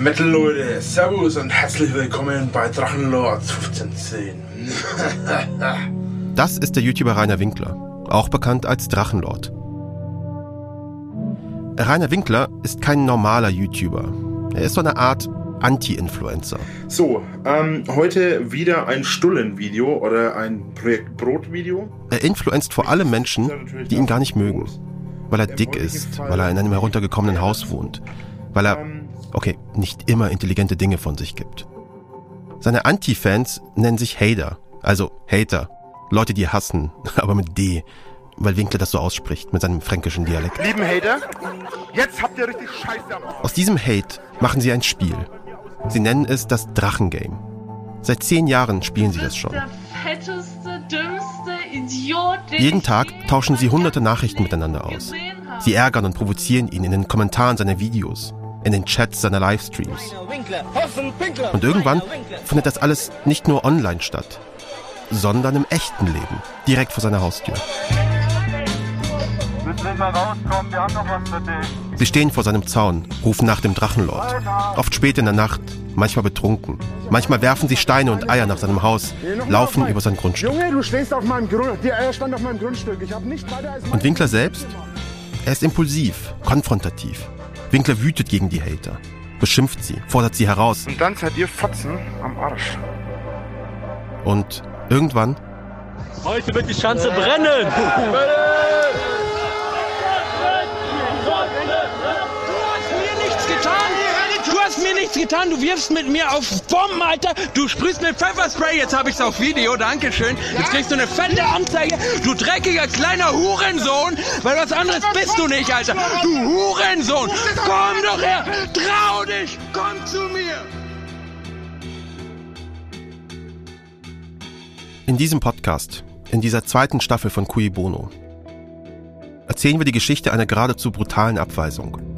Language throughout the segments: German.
Metal Leute, Servus und herzlich willkommen bei Drachenlords 1510. Das ist der YouTuber Rainer Winkler, auch bekannt als Drachenlord. Rainer Winkler ist kein normaler YouTuber. Er ist so eine Art Anti-Influencer. So, ähm, heute wieder ein Stullen-Video oder ein Projekt Brot-Video. Er influenzt vor allem Menschen, die ihn gar nicht mögen. Weil er dick ist, weil er in einem heruntergekommenen Haus wohnt, weil er, okay, nicht immer intelligente Dinge von sich gibt. Seine Anti-Fans nennen sich Hater, also Hater, Leute, die hassen, aber mit D, weil Winkler das so ausspricht mit seinem fränkischen Dialekt. Lieben Hater, jetzt habt ihr richtig Scheiße am. Aus diesem Hate machen sie ein Spiel. Sie nennen es das Drachengame. Seit zehn Jahren spielen sie das schon. Der fetteste, dümmste Idiot, den Jeden Tag tauschen sie hunderte Nachrichten miteinander aus. Sie ärgern und provozieren ihn in den Kommentaren seiner Videos, in den Chats seiner Livestreams. Und irgendwann findet das alles nicht nur online statt, sondern im echten Leben, direkt vor seiner Haustür. Sie stehen vor seinem Zaun, rufen nach dem Drachenlord. Oft spät in der Nacht, manchmal betrunken. Manchmal werfen sie Steine und Eier nach seinem Haus, laufen über sein Grundstück. Junge, du stehst auf meinem Grund. Die Eier stand auf meinem Grundstück. Ich habe nicht weiter als. Und Winkler selbst? Er ist impulsiv, konfrontativ. Winkler wütet gegen die Hater, beschimpft sie, fordert sie heraus. Und dann seid ihr Fotzen am Arsch. Und irgendwann Heute wird die Schanze brennen! mir nichts getan. Du hast mir nichts getan. Du wirfst mit mir auf Bomben, Alter. Du sprühst mit Pfefferspray. Jetzt habe ich's auf Video. Dankeschön. Jetzt kriegst du eine fette Anzeige. Du dreckiger kleiner Hurensohn. Weil was anderes bist du nicht, Alter. Du Hurensohn. Komm doch her. Trau dich. Komm zu mir. In diesem Podcast, in dieser zweiten Staffel von Cui Bono, erzählen wir die Geschichte einer geradezu brutalen Abweisung.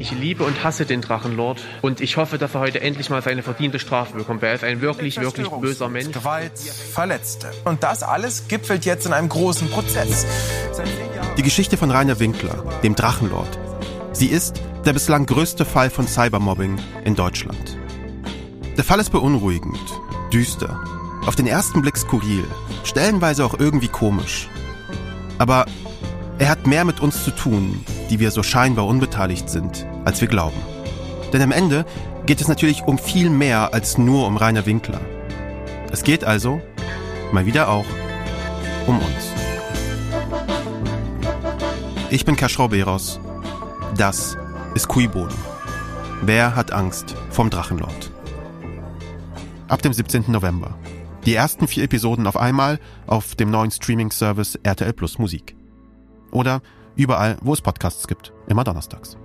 Ich liebe und hasse den Drachenlord und ich hoffe, dass er heute endlich mal seine verdiente Strafe bekommt. Er ist ein wirklich, wirklich böser Mensch. Gewalt, Verletzte. Und das alles gipfelt jetzt in einem großen Prozess. Die Geschichte von Rainer Winkler, dem Drachenlord. Sie ist der bislang größte Fall von Cybermobbing in Deutschland. Der Fall ist beunruhigend, düster, auf den ersten Blick skurril, stellenweise auch irgendwie komisch. Aber er hat mehr mit uns zu tun, die wir so scheinbar unbeteiligt sind, als wir glauben. Denn am Ende geht es natürlich um viel mehr als nur um Rainer Winkler. Es geht also, mal wieder auch, um uns. Ich bin Kaschrau Beros. Das ist Kuiboden. Wer hat Angst vom Drachenlord? Ab dem 17. November. Die ersten vier Episoden auf einmal auf dem neuen Streaming-Service RTL Plus Musik. Oder überall, wo es Podcasts gibt. Immer donnerstags.